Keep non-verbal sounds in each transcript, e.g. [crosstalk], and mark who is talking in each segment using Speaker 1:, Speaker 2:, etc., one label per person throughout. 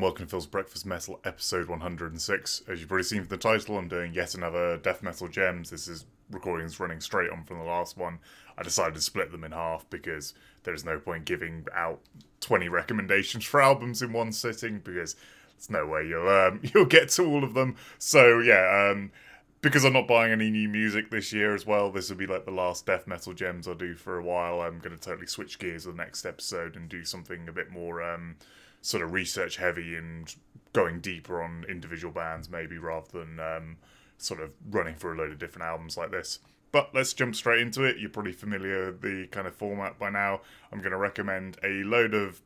Speaker 1: welcome to Phil's Breakfast Metal, episode 106. As you've already seen from the title, I'm doing yet another Death Metal Gems. This is recordings running straight on from the last one. I decided to split them in half because there's no point giving out 20 recommendations for albums in one sitting because there's no way you'll um, [laughs] you'll get to all of them. So yeah, um, because I'm not buying any new music this year as well, this will be like the last death metal gems I'll do for a while. I'm going to totally switch gears the next episode and do something a bit more um, sort of research heavy and going deeper on individual bands, maybe rather than um, sort of running for a load of different albums like this. But let's jump straight into it. You're probably familiar with the kind of format by now. I'm going to recommend a load of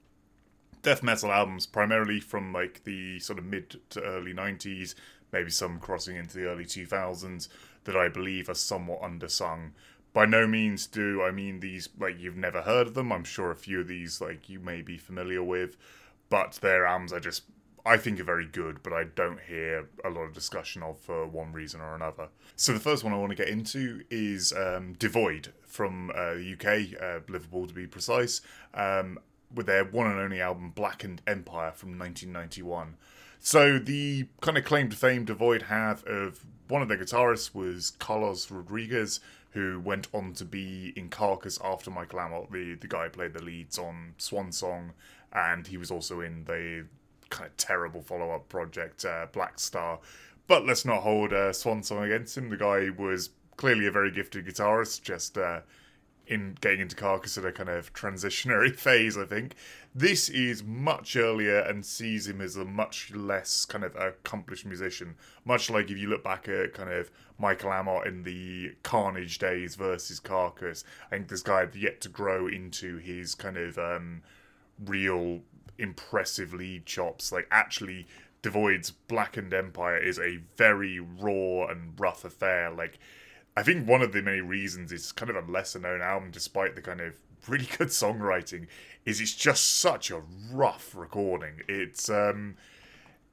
Speaker 1: death metal albums, primarily from like the sort of mid to early 90s, maybe some crossing into the early 2000s, that I believe are somewhat undersung. By no means do I mean these like you've never heard of them. I'm sure a few of these like you may be familiar with, but their albums are just I think are very good, but I don't hear a lot of discussion of for one reason or another. So the first one I want to get into is um, Devoid from uh, UK, uh, Liverpool to be precise, um, with their one and only album Blackened Empire from 1991. So the kind of claim to fame Devoid have of one of their guitarists was Carlo Regadas, who went on to be in Carcass after Michael Amott, the, the guy who played the leads on Swan Song, and he was also in the kind of terrible follow up project, uh, Black Star. But let's not hold uh, Swan Song against him. The guy was clearly a very gifted guitarist, just uh, in getting into Carcass at a kind of transitionary [laughs] phase, I think. This is much earlier and sees him as a much less kind of accomplished musician. Much like if you look back at kind of Michael Amott in the Carnage days versus Carcass, I think this guy had yet to grow into his kind of um, real impressive lead chops. Like actually, Devoid's Blackened Empire is a very raw and rough affair. Like I think one of the many reasons it's kind of a lesser known album, despite the kind of really [laughs] good songwriting, is it's just such a rough recording. It's um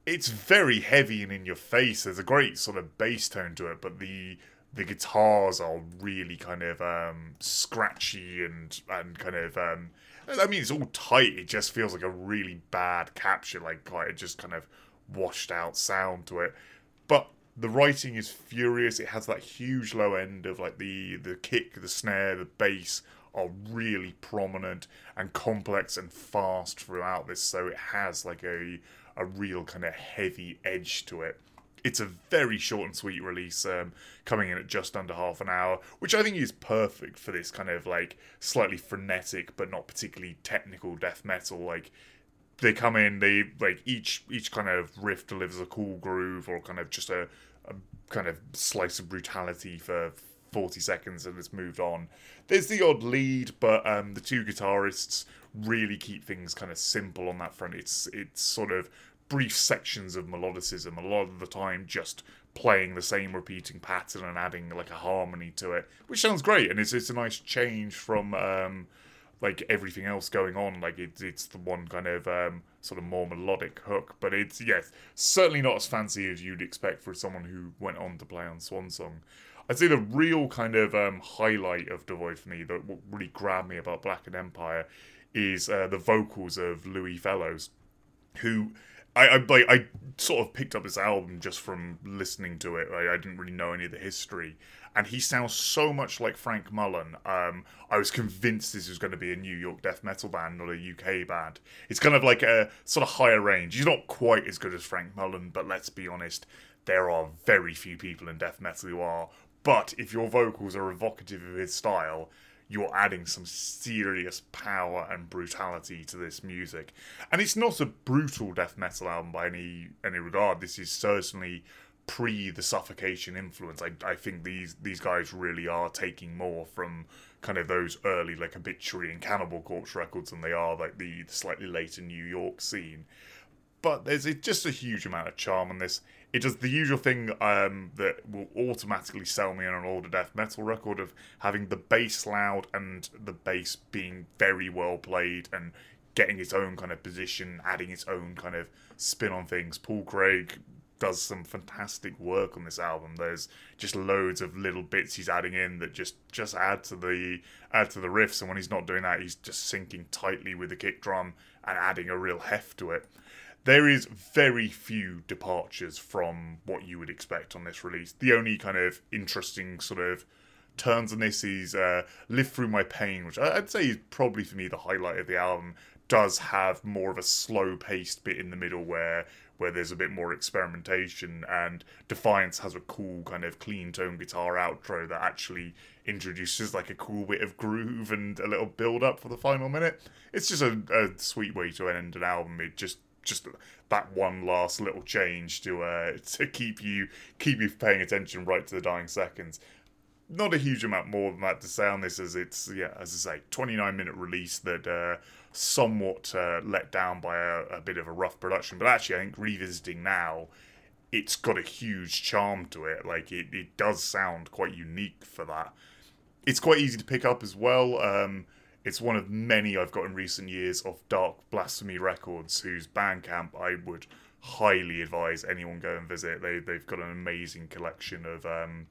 Speaker 1: it's very heavy and in your face. There's a great sort of bass tone to it, but the the guitars are really kind of um, scratchy and and kind of um, I mean it's all tight. It just feels like a really bad capture, like like it just kind of washed out sound to it. But the writing is furious. It has that huge low end of like the the kick, the snare, the bass are really prominent and complex and fast throughout this. So it has like a a real kind of heavy edge to it it's a very short and sweet release, um, coming in at just under half an hour, which I think is perfect for this kind of like slightly frenetic but not particularly technical death metal. Like they come in, they like each each kind of riff delivers a cool groove or kind of just a, a kind of slice of brutality for 40 seconds and it's moved on. There's the odd lead, but um, the two guitarists really keep things kind of simple on that front. It's it's sort of brief sections of melodicism, a lot of the time just playing the same repeating pattern and adding like a harmony to it, which sounds great, and it's it's a nice change from um, like everything else going on. Like it's it's the one kind of um, sort of more melodic hook, but it's yes, certainly not as fancy as you'd expect for someone who went on to play on Swan Song. I'd say the real kind of um, highlight of Devoid for me, that really grabbed me about Blackened Empire, is uh, the vocals of Louis Fellows, who I, I like I sort of picked up this album just from listening to it. I, I didn't really know any of the history, and he sounds so much like Frank Mullen. Um, I was convinced this was going to be a New York death metal band, not a UK band. It's kind of like a sort of higher range. He's not quite as good as Frank Mullen, but let's be honest, there are very few people in death metal who are. But if your vocals are evocative of his style, you're adding some serious power and brutality to this music. And it's not a brutal death metal album by any any regard. This is certainly pre the suffocation influence. I, I think these these guys really are taking more from kind of those early like obituary and cannibal corpse records than they are like the, the slightly later New York scene. But there's just a huge amount of charm on this it does the usual thing um, that will automatically sell me on an older death metal record of having the bass loud and the bass being very well played and getting its own kind of position, adding its own kind of spin on things. Paul Craig does some fantastic work on this album. There's just loads of little bits he's adding in that just just add to the add to the riffs. And when he's not doing that, he's just syncing tightly with the kick drum and adding a real heft to it there is very few departures from what you would expect on this release. The only kind of interesting sort of turns on this is uh, Live Through My Pain, which I'd say is probably for me the highlight of the album, does have more of a slow paced bit in the middle where where there's a bit more experimentation and Defiance has a cool kind of clean tone guitar outro that actually introduces like a cool bit of groove and a little build up for the final minute. It's just a, a sweet way to end an album. It just just that one last little change to uh [laughs] to keep you keep you paying attention right to the dying seconds. Not a huge amount more than that to say on this as it's yeah as i say 29 minute release that uh somewhat uh, let down by a, a, bit of a rough production. But actually i think revisiting now it's got a huge charm to it. Like it, it does sound quite unique for that. It's quite easy to pick up as well. Um it's one of many I've got in recent years of Dark Blasphemy Records, whose Bandcamp I would highly advise anyone go and visit. They they've got an amazing collection of um,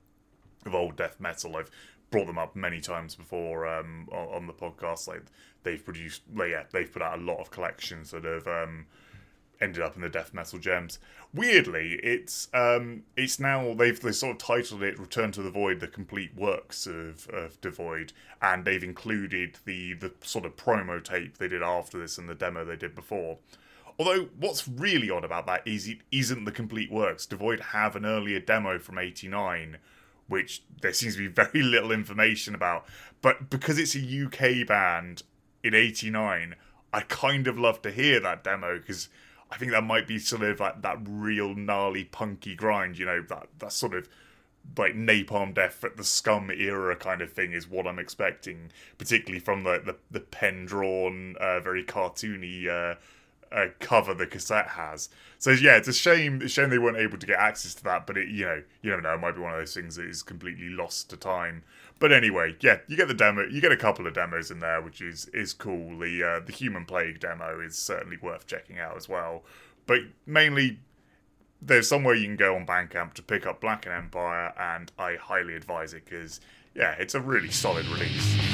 Speaker 1: of old death metal. I've brought them up many times before um, on, on, the podcast. Like they've produced, yeah, they've put out a lot of collections that have um, ended up in the death metal gems. Weirdly, it's um, it's now they've they sort of titled it "Return to the Void: The Complete Works of of Devoid," and they've included the the sort of promo tape they did after this and the demo they did before. Although what's really odd about that is it isn't the complete works. Devoid have an earlier demo from '89, which there seems to be very [laughs] little information about. But because it's a UK band in '89, I kind of love to hear that demo because I think that might be sort of like that real gnarly punky grind, you know, that that sort of like napalm death at the scum era kind of thing is what I'm expecting, particularly from the the, the pen drawn, uh, very cartoony uh, cover the cassette has. So yeah, it's a shame. It's a shame they weren't able to get access to that. But it, you know, you never know. It might be one of those things that is completely lost to time. But anyway, yeah, you get the demo. You get a couple of demos in there, which is is cool. The uh, the Human Plague demo is certainly worth checking out as well. But mainly, there's somewhere you can go on Bandcamp to pick up Blackened Empire, and I highly advise it because yeah, it's a really solid release.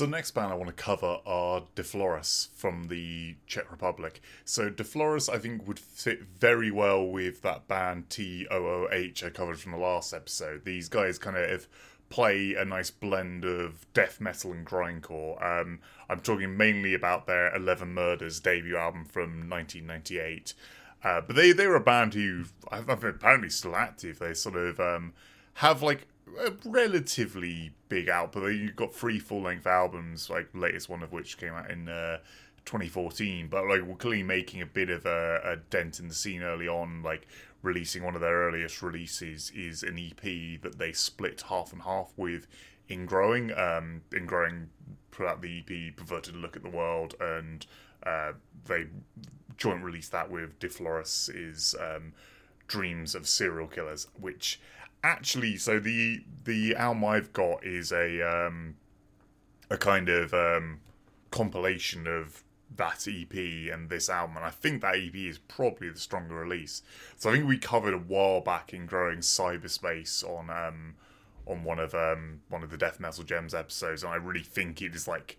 Speaker 1: So the next band I want to cover are De Flores from the Czech Republic. So De Flores, I think, would fit very well with that band TOOH I covered from the last episode. These guys kind of play a nice blend of death metal and grindcore. Um, I'm talking mainly about their Eleven Murders debut album from 1998. Uh, but they, they were a band who, I think, apparently still active. They sort of um, have like a relatively big output. You've got three full length albums, like latest one of which came out in uh, 2014. But like we're clearly making a bit of a, a, dent in the scene early on. Like releasing one of their earliest releases is an EP that they split half and half with Ingrowing. Um, Ingrowing, put out the EP, perverted look at the world, and uh, they joint released that with De Flores is um, Dreams of Serial Killers, which actually, so the the album I've got is a um, a kind of um, compilation of that EP and this album, and I think that EP is probably the stronger release. So I think we covered a while back Ingrowing cyberspace on um, on one of um, one of the Death Metal Gems episodes, and I really think it is like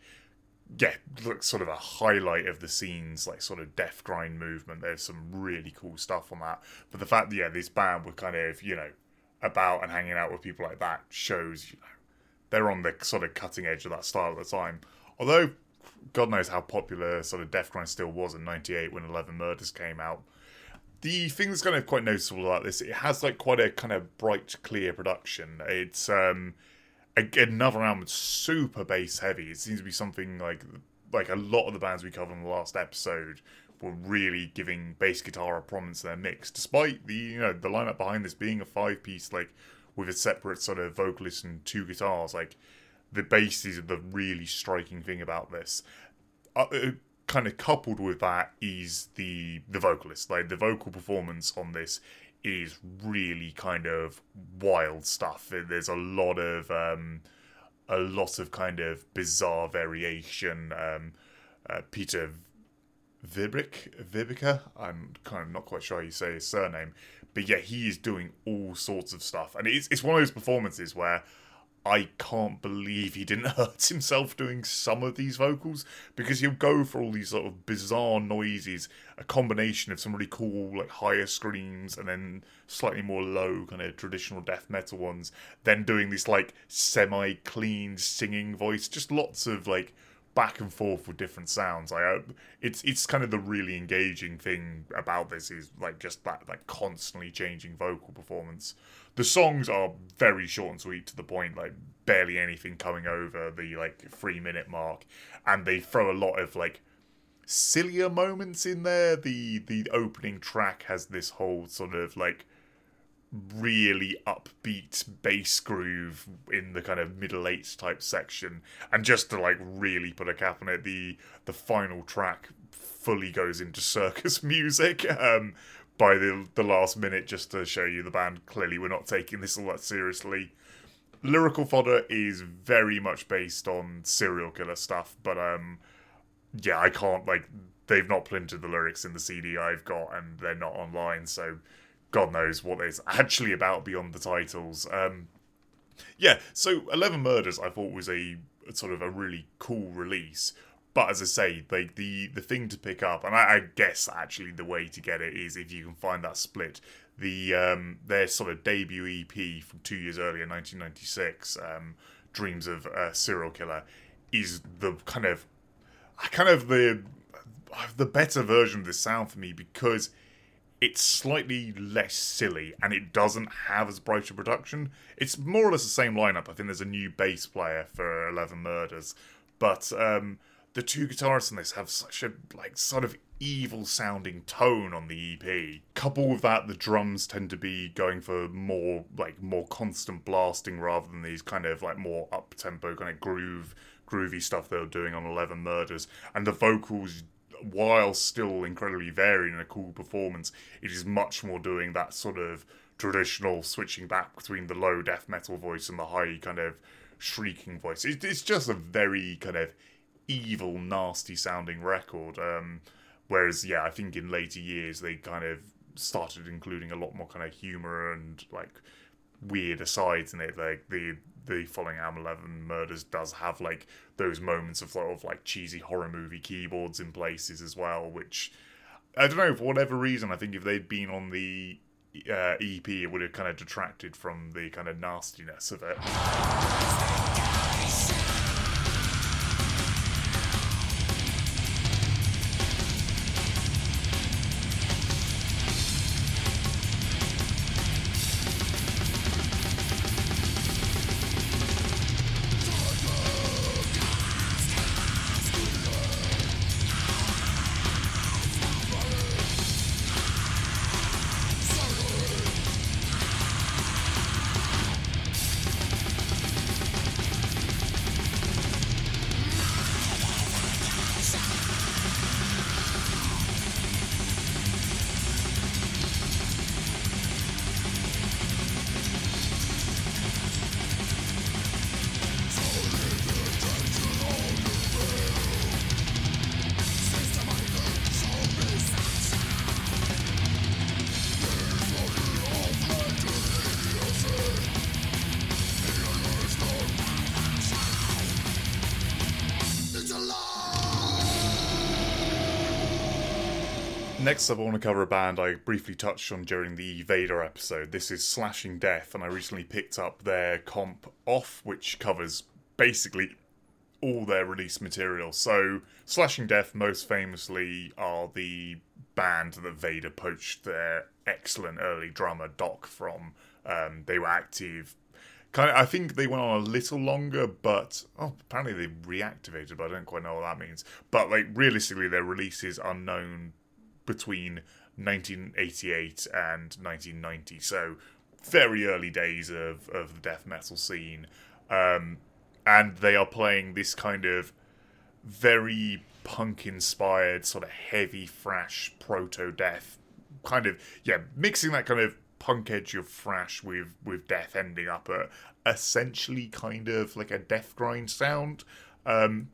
Speaker 1: yeah, looks sort of a highlight of the scenes, like sort of death grind movement. There's some really cool stuff on that. But the fact that yeah, this band were kind of you know about and hanging out with people like that shows you know they're on the sort of cutting edge of that style at the time. Although God knows how popular sort of death grind still was in '98 when Eleven Murders came out. The thing that's kind of quite noticeable about this, it has like quite a kind of bright, clear production. It's um another album super bass heavy. It seems to be something like like a lot of the bands we covered in the last episode were really giving bass guitar a prominence in their mix, despite the you know the lineup behind this being a five piece like with a separate sort of vocalist and two guitars. Like the bass is the really striking thing about this. Uh, uh, kind of coupled with that is the the vocalist, like the vocal performance on this is really kind of wild stuff. There's a lot of um, a lot of kind of bizarre variation. Um, uh, Peter Vibrick, Vibica, I'm kind of not quite sure how you say his surname, but yeah, he is doing all sorts of stuff, and it's it's one of those performances where I can't believe he didn't [laughs] hurt himself doing some of these vocals because he'll go for all these sort of bizarre noises, a combination of some really cool, like higher screams and then slightly more low, kind of traditional death metal ones, then doing this like semi clean singing voice, just lots of like back and forth with different sounds. Like uh, it's it's kind of the really engaging thing about this is like just that like constantly changing vocal performance the songs are very short and sweet to the point, like barely anything coming over the like three minute mark, and they throw a lot of like sillier moments in there. The the opening track has this whole sort of like really upbeat bass groove in the kind of middle eight type section and just to like really put a cap on it the the final track fully goes into [laughs] circus music um by the the last minute just to show you the band clearly we're not taking this all that seriously. Lyrical fodder is very much based on serial killer stuff, but um, yeah, I can't like they've not printed the lyrics in the CD I've got, and they're not online, so God knows what it's actually about beyond the titles. Um, yeah, so Eleven Murders I thought was a sort of a really cool release. But as I say, like the the thing to pick up, and I, I, guess actually the way to get it is if you can find that split. The um, their sort of debut EP from two years earlier, 1996, um, "Dreams of a Serial Killer," is the kind of, kind of the the better version of the sound for me because it's slightly less silly and it doesn't have as bright a production. It's more or less the same lineup. I think there's a new bass player for Eleven Murders, but um, the two guitarists in this have such a like sort of evil sounding tone on the EP. Couple with that, the drums tend to be going for more like more constant blasting rather than these kind of like more up tempo kind of groove groovy stuff they were doing on Eleven Murders. And the vocals while still incredibly varied in a cool performance, it is much more doing that sort of traditional switching back between the low death metal voice and the high kind of shrieking voice. it's just a very kind of evil, nasty sounding record. Um, whereas, yeah, I think in later years they kind of started including a lot more kind of humor and like weird asides in it. Like the the following album, Eleven Murders, does have like those moments of sort of like cheesy horror movie keyboards in places as well, which I don't know for whatever reason. I think if they'd been on the uh, EP, it would have kind of detracted from the kind of nastiness of it. Next up, I want to cover a band I briefly touched on during the Vader episode. This is Slashing Death, and I recently picked up their comp off, which covers basically all their release material. So, Slashing Death, most famously, are the band that Vader poached their excellent early drummer Doc from. Um, they were active. Kind of, I think they went on a little longer, but oh, apparently they reactivated. But I don't quite know what that means. But like realistically, their releases are known between 1988 and 1990. So very early days of, of the death metal scene. Um, and they are playing this kind of very punk inspired, sort of heavy thrash proto death kind of yeah, mixing that kind of punk edge of thrash with with death ending up at essentially kind of like a death grind sound. Um,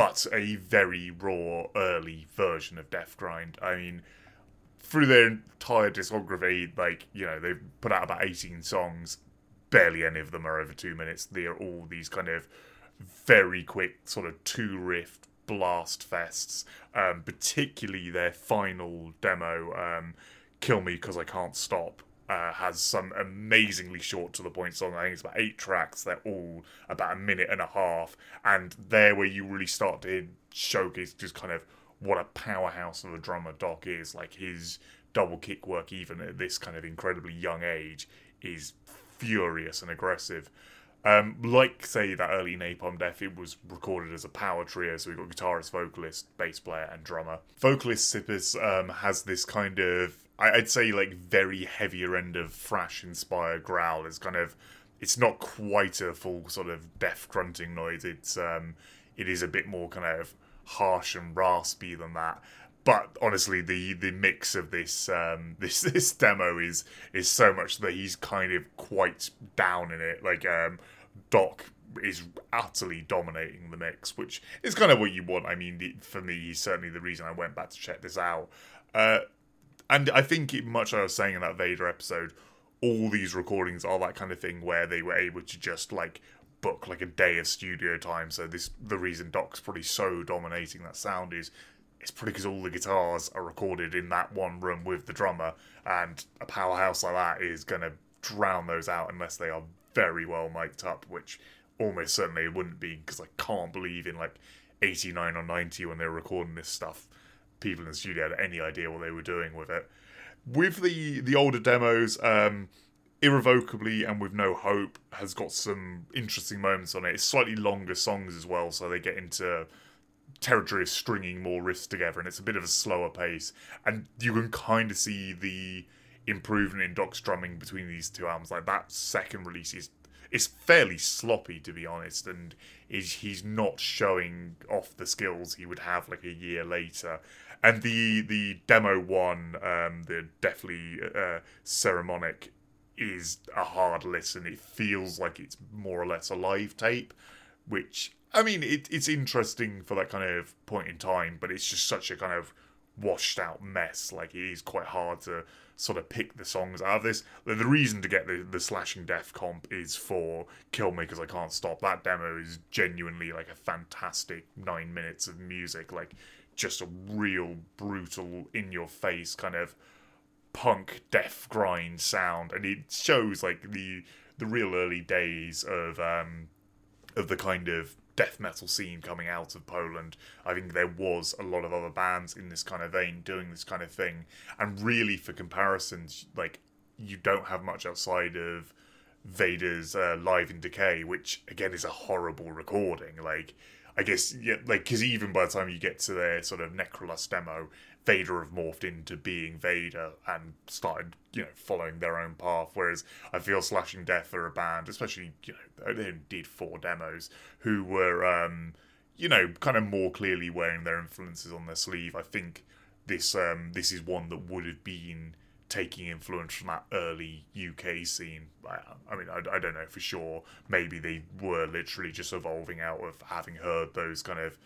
Speaker 1: but a very raw early version of Death Grind. I mean, through their entire discography, like you know, they've put out about eighteen songs. Barely any of them are over two minutes. They are all these kind of very quick, sort of two riff blast fests. Um, particularly their final demo, um, "Kill Me Because I Can't Stop," uh, has some amazingly short to the point song. I think it's about eight tracks. They're all about a minute and a half, and there where you really start to showcase just kind of what a powerhouse of a drummer Doc is. Like his double kick work, even at this kind of incredibly young age, is furious and aggressive. Um, like say that early Napalm Death, it was recorded as a power trio, so we got guitarist, vocalist, bass player, and drummer. Vocalist Sippis um, has this kind of I'd say like very heavier end of thrash inspired growl. It's kind of it's not quite a full sort of death grunting noise. It's um it is a bit more kind of harsh and raspy than that. But honestly, the the mix of this um [laughs] this this demo is is so much that he's kind of quite down in it. Like um Doc is utterly dominating the mix, which is kind of what you want. I mean, for me, he's certainly the reason I went back to check this out. Uh, and I think, it, much like I was saying in that Vader episode, all these recordings are that kind of thing where they were able to just like book like a day of studio time. So this the reason Doc's probably so dominating that sound is it's probably because all the guitars are recorded in that one room with the drummer, and a powerhouse like that is gonna drown those out unless they are very well mic'd up, which almost certainly it wouldn't be because I can't believe in like 89 or 90 when they were recording this stuff people in the studio had any idea what they were doing with it. With the the older demos, um, irrevocably and with no hope has got some interesting moments on it. It's slightly longer songs as well, so they get into territory of stringing more riffs together, and it's a bit of a slower pace. And you can kind of see the improvement in Doc's drumming between these two albums. Like that second release is it's fairly sloppy to be honest, and is he's not showing off the skills he would have like a year later and the the demo one, um, the deathly uh, ceremonic, is a hard listen. It feels like it's more or less a live tape, which I mean, it, it's interesting for that kind of point in time, but it's just such a kind of washed out mess. Like it is quite hard to sort of pick the songs out of this. The, the reason to get the, the slashing death comp is for Kill Me because I can't stop. That demo is genuinely like a fantastic nine minutes of music. Like just a real brutal, in your face kind of punk death grind sound, and it shows like the the real early days of um, of the kind of death metal scene coming out of Poland. I think there was a lot of other bands in this kind of vein doing this kind of thing, and really for comparisons, like you don't have much outside of Vader's uh, Live in Decay, which again is a horrible recording. Like I guess yeah, like because even by the time you get to their sort of Necrolust demo, Vader have morphed into being Vader and started you know following their own path. Whereas I feel Slashing Death are a band, especially you know they did four demos, who were um, you know kind of more clearly wearing their influences on their sleeve. I think this um, this is one that would have been taking influence from that early UK scene. I, I mean, I, I, don't know for sure. Maybe they were literally just evolving out of having heard those kind of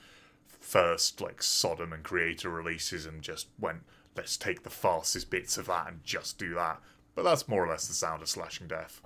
Speaker 1: first like Sodom and Kreator releases and just went, let's take the fastest bits of that and just do that. But that's more or less the sound of Slashing Death.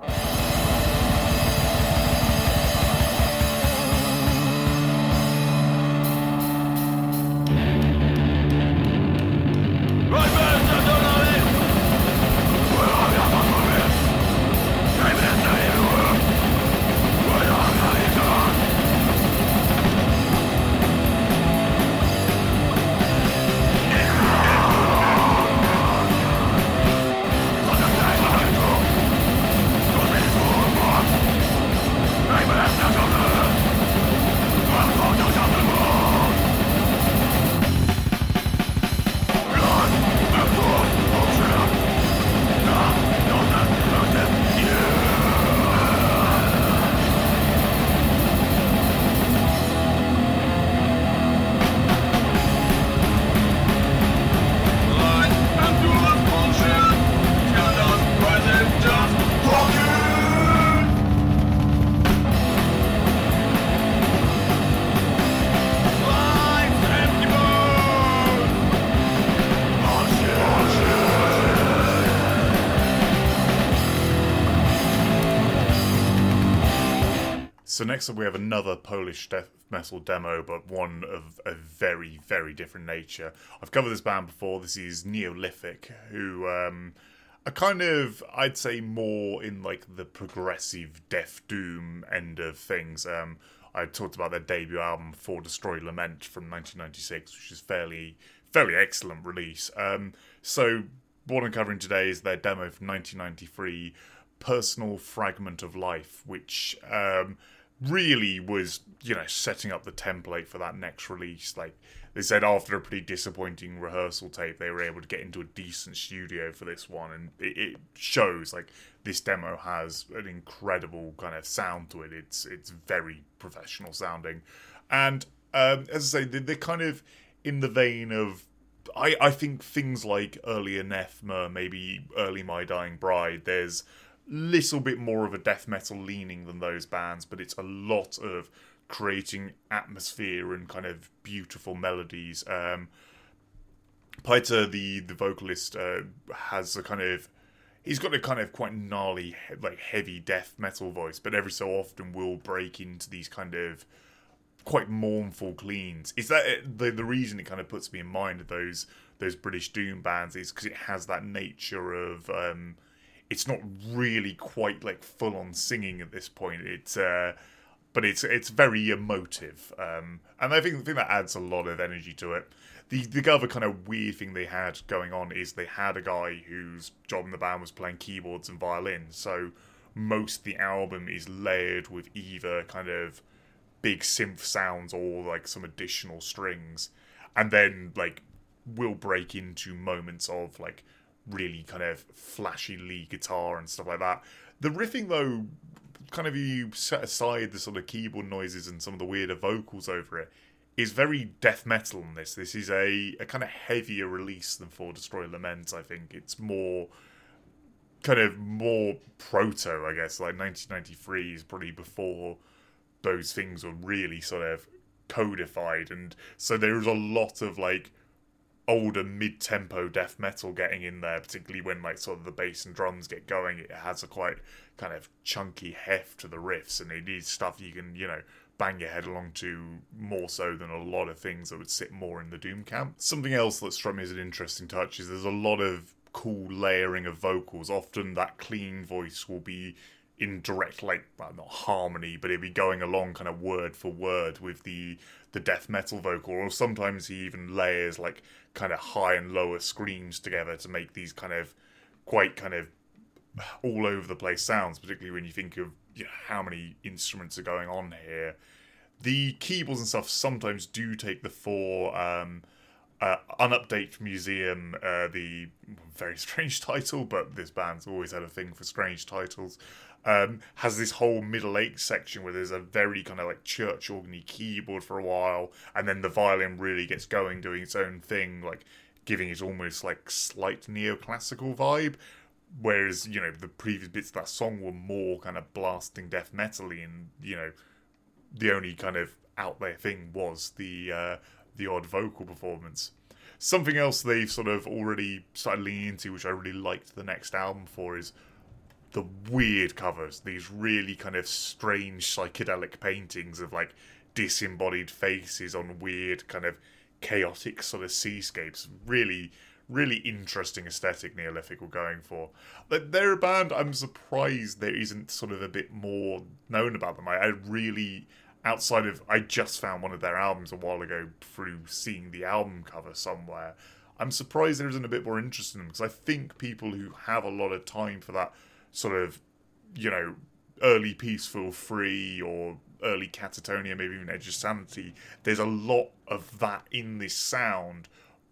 Speaker 1: So next up, we have another Polish death metal demo, but one of a very, very different nature. I've covered this band before. This is Neolithic, who um, are kind of, I'd say, more in like the progressive death doom end of things. Um, I talked about their debut album, For Destroy Lament, from 1996, which is fairly, fairly excellent release. Um, so what I'm covering today is their demo from 1993, Personal Fragment of Life, which um, really was, you know, setting up the template for that next release. Like they said, after a pretty disappointing rehearsal tape, they were able to get into a decent studio for this one, and it, it shows like this demo has an incredible kind of sound to it. It's it's very professional sounding, and um, as I say, they're, kind of in the vein of I, I think things like early Anathema, maybe early My Dying Bride, there's little bit more of a death metal leaning than those bands, but it's a lot of creating atmosphere and kind of beautiful melodies. Um, Peter, the the vocalist, uh, has a kind of he's got a kind of quite gnarly, like heavy death metal voice, but every so often will break into these kind of quite mournful cleans. Is that the the reason it kind of puts me in mind of those those British doom bands? Is because it has that nature of um, it's not really quite like full on singing at this point. It's uh, but it's it's very emotive, um, and I think the thing that adds a lot of energy to it. The the other kind of weird thing they had going on is they had a guy whose job in the band was playing keyboards and violin, so most the album is layered with either kind of big synth sounds or like some additional strings, and then like will break into moments of like really kind of flashy lead guitar and stuff like that. The riffing, though, kind of you set aside the sort of keyboard noises and some of the weirder vocals over it, is very death metal in this. This is a, a kind of heavier release than For Destroy Lament, I think. It's more kind of more proto, I guess. Like 1993 is probably before those things were really sort of codified. And so there's a lot of like older mid-tempo death metal getting in there particularly when like sort of the bass and drums get going it has a quite kind of chunky heft to the riffs and it is stuff you can you know bang your head along to more so than a lot of things that would sit more in the doom camp. Something else that struck me as an interesting touch is there's a lot of cool layering of vocals. Often that clean voice will be in direct like well, not harmony but it'd be going along kind of word for word with the the death metal vocal or sometimes he even layers like kind of high and lower screams together to make these kind of quite kind of all over the place sounds particularly when you think of you know, how many instruments are going on here. The keyboards and stuff sometimes do take the four um, uh, Unupdate Museum, uh, the very [laughs] strange title, but this band's always had a thing for strange titles um, has this whole middle eight section where there's a very kind of like church organy keyboard for a while, and then the violin really gets going, doing its own thing, like giving it almost like slight neoclassical vibe. Whereas you know the previous bits of that song were more kind of blasting death metally, and you know the only kind of out there thing was the uh, the odd vocal performance. Something else they've sort of already started leaning into, which I really liked the next album for, is the weird covers, these really kind of strange psychedelic paintings of like disembodied faces on weird kind of chaotic sort of seascapes. Really, really interesting aesthetic Neolithic were going for. They're a band I'm surprised there isn't sort of a bit more known about them. I, I really outside of I just found one of their albums a while ago through seeing the album cover somewhere. I'm surprised there isn't a bit more interest in them because I think people who have a lot of time for that sort of, you know, early Peaceville Three or early Katatonia, maybe even edge of sanity. There's a lot of that in this sound,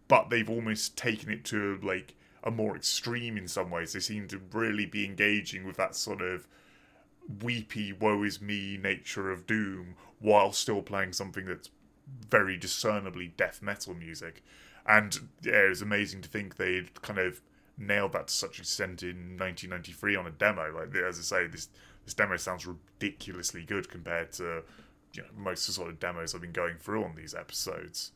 Speaker 1: but they've almost taken it to like a more extreme in some ways. They seem to really be engaging with that sort of weepy, woe is me nature of Doom while still playing something that's very discernibly death metal music. And yeah, it was amazing to think they'd kind of nailed that to such extent in 1993 on a demo. Like as I say, this this demo sounds ridiculously good compared to you know most of the sort of demos I've been going through on these episodes.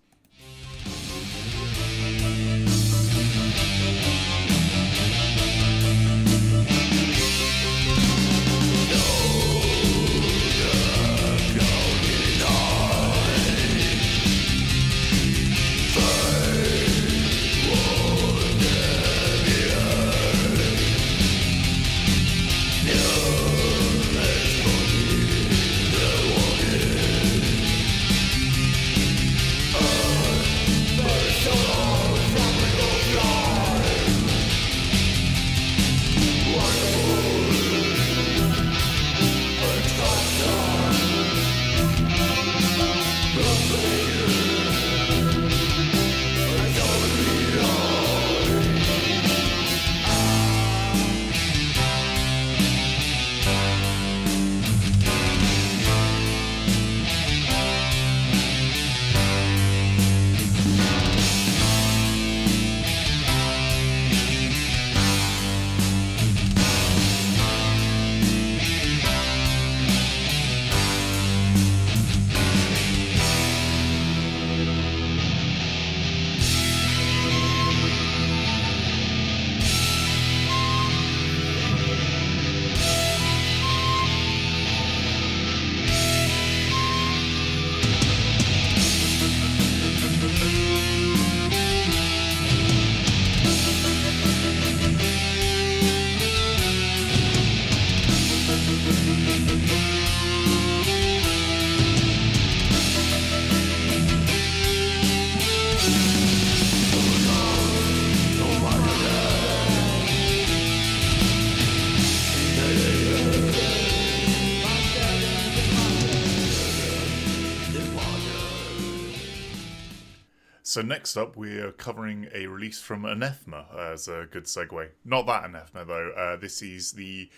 Speaker 1: So next up, we're covering a release from Anathema as a good segue. Not that Anathema though. Uh, this is the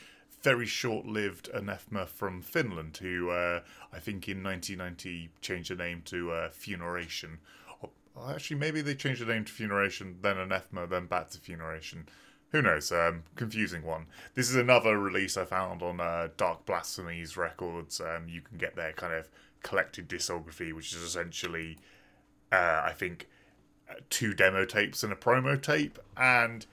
Speaker 1: very short-lived Anathema from Finland, who uh, I think in 1990 changed the name to uh, Funeration. Or, actually, maybe they changed the name to Funeration, then Anathema, then back to Funeration. Who knows? Um, confusing one. This is another release I found on uh, Dark Blasphemies Records. Um, you can get their kind of collected discography, which is essentially uh, I think, uh, two demo tapes and a promo tape, and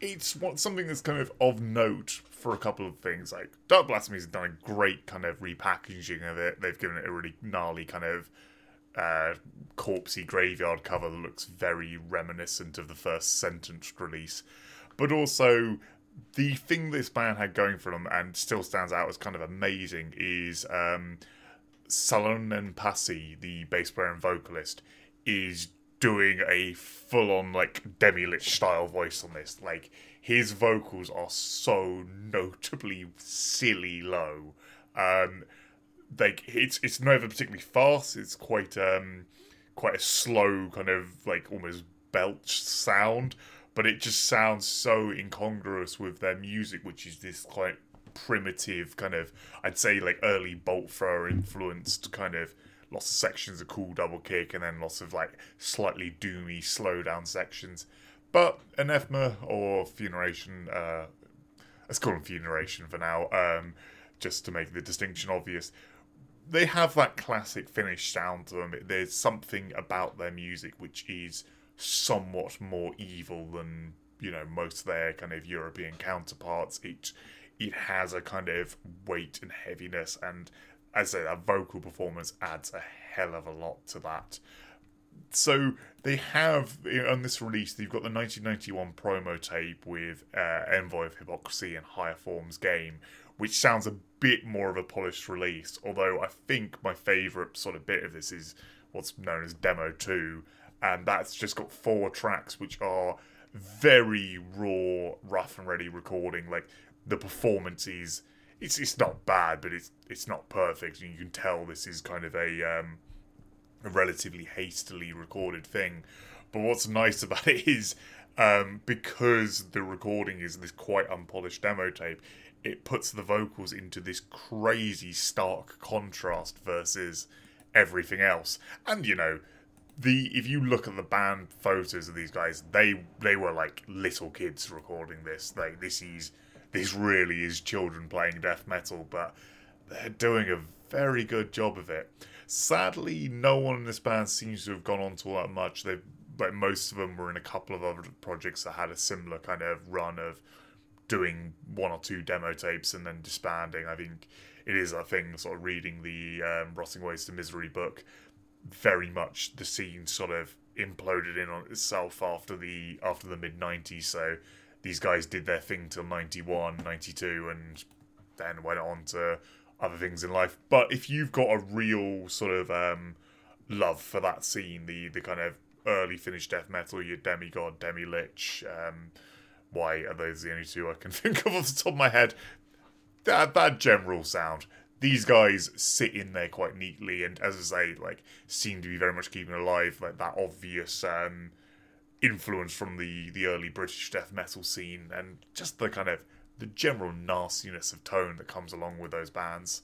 Speaker 1: it's what something that's kind of of note for a couple of things. Like Dark Blasphemies has done a great kind of repackaging of it. They've given it a really gnarly kind of uh, corpsey graveyard cover that looks very reminiscent of the first sentenced release, but also the thing this band had going for them and still stands out as kind of amazing is um, Salonen Pasi, the bass player and vocalist is doing a full on like Demilich style voice on this. Like his vocals are so notably silly low. Um like it's it's never particularly fast, it's quite um quite a slow kind of like almost belch sound, but it just sounds so incongruous with their music, which is this quite primitive kind of I'd say like early bolt thrower influenced kind of lots of sections of cool double kick, and then lots of like slightly doomy slow down sections. But anathema or funeration, uh, let's call them funeration for now, um, just to make the distinction obvious. They have that classic Finnish sound to them. There's something about their music which is somewhat more evil than you know most their kind of European counterparts. It it has a kind of weight and heaviness, and as I say, that vocal performance adds a hell of a lot to that. So they have on this release, they've got the 1991 promo tape with uh, Envoy of Hypocrisy and Higher Forms game, which sounds a bit more of a polished release. Although I think my favourite sort of bit of this is what's known as Demo 2, and that's just got four tracks which are very raw, rough and ready recording. Like the performances it's it's not bad, but it's it's not perfect, and you can tell this is kind of a um, a relatively hastily recorded thing. But what's nice about it is um, because the recording is this quite unpolished demo tape, it puts the vocals into this crazy stark contrast versus everything else. And you know, the if you look at the band photos of these guys, they they were like little kids recording this. Like this is this really is children playing death metal, but they're doing a very good job of it. Sadly, no one in this band seems to have gone on to all that much. They, like most of them, were in a couple of other projects that had a similar kind of run of doing one or two demo tapes and then disbanding. I think it is a thing, sort of reading the um, Rotting Ways to Misery book. Very much the scene sort of imploded in on itself after the after the mid '90s. So these guys did their thing till 91, 92, and then went on to other things in life. But if you've got a real sort of um, love for that scene, the the kind of early Finnish death metal, your demigod, Demilich, um, why are those the only two I can [laughs] think of off the top of my head? That that general sound. These guys sit in there quite neatly, and as I say, like seem to be very much keeping alive like that obvious um, influence from the the early British death metal scene and just the kind of the general nastiness of tone that comes along with those bands.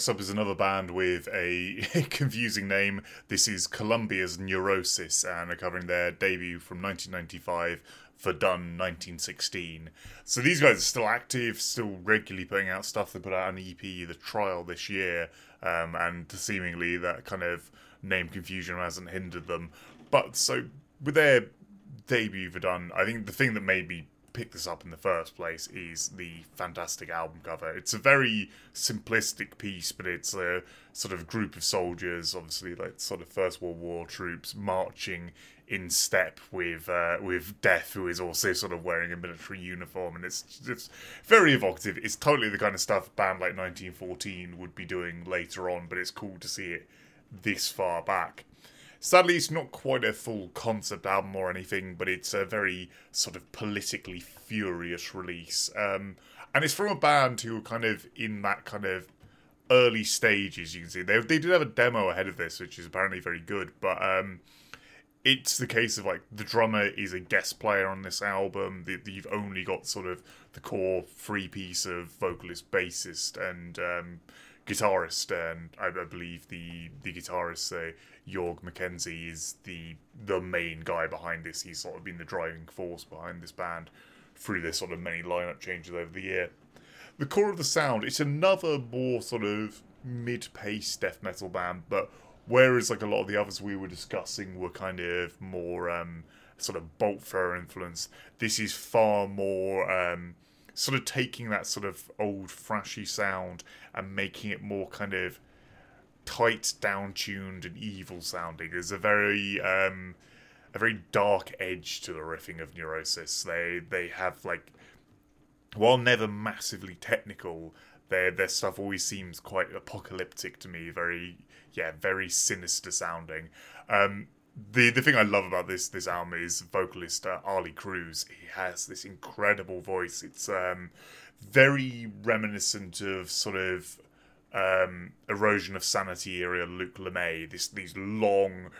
Speaker 1: Next up is another band with a [laughs] confusing name. This is Colombia's Neurosis, and are covering their debut from 1995 Verdun 1916. So these guys are still active, still regularly putting out stuff. They put out an EP, The Trial, this year, um, and seemingly that kind of name confusion hasn't hindered them. But so with their debut Verdun, I think the thing that made me pick this up in the first place is the fantastic album cover. It's a very simplistic piece, but it's a sort of group of soldiers, obviously like sort of First World War troops, marching in step with uh, with Death, who is also sort of wearing a military uniform, and it's it's very evocative. It's totally the kind of stuff a band like 1914 would be doing later on, but it's cool to see it this far back. Sadly, it's not quite a full concept album or anything, but it's a very sort of politically furious release. Um, and it's from a band who are kind of in that kind of early stages. You can see they they did have a demo ahead of this, which is apparently very good, but um, it's the case of like the drummer is a guest player on this album. The, the, you've only got sort of the core three piece of vocalist, bassist, and um, guitarist, and I, I, believe the the guitarist, uh, Jorg Mackenzie, is the the main guy behind this. He's sort of been the driving force behind this band through this sort of many lineup changes over the year. The core of the sound, it's another more sort of mid-paced death metal band, but Whereas like a lot of the others we were discussing were kind of more um, sort of bolt thrower influence, this is far more um, sort of taking that sort of old thrashy sound and making it more kind of tight, down tuned, and evil sounding. There's a very um, a very dark edge to the riffing of Neurosis. They they have like while never massively technical, their their stuff always seems quite apocalyptic to me. Very yeah, very sinister sounding. Um, the the thing I love about this this album is vocalist uh, Arlie Cruz. He has this incredible voice. It's um, very reminiscent of sort of um, erosion of sanity era Luc Lemay. This these long,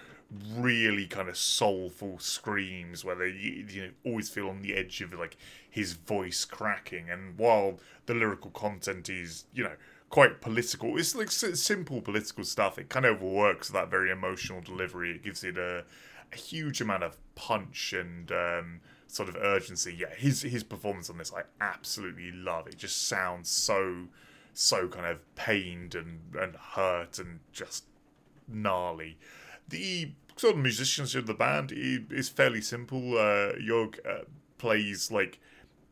Speaker 1: really kind of soulful screams where they you, you know always feel on the edge of like his voice cracking. And while the lyrical content is you know quite political. It's like simple political stuff. It kind of works that very emotional delivery. It gives it a, a huge amount of punch and um, sort of urgency. Yeah, his his performance on this I absolutely love. It just sounds so so kind of pained and and hurt and just gnarly. The sort of musicianship of the band is fairly simple. Uh, Jorg uh, plays like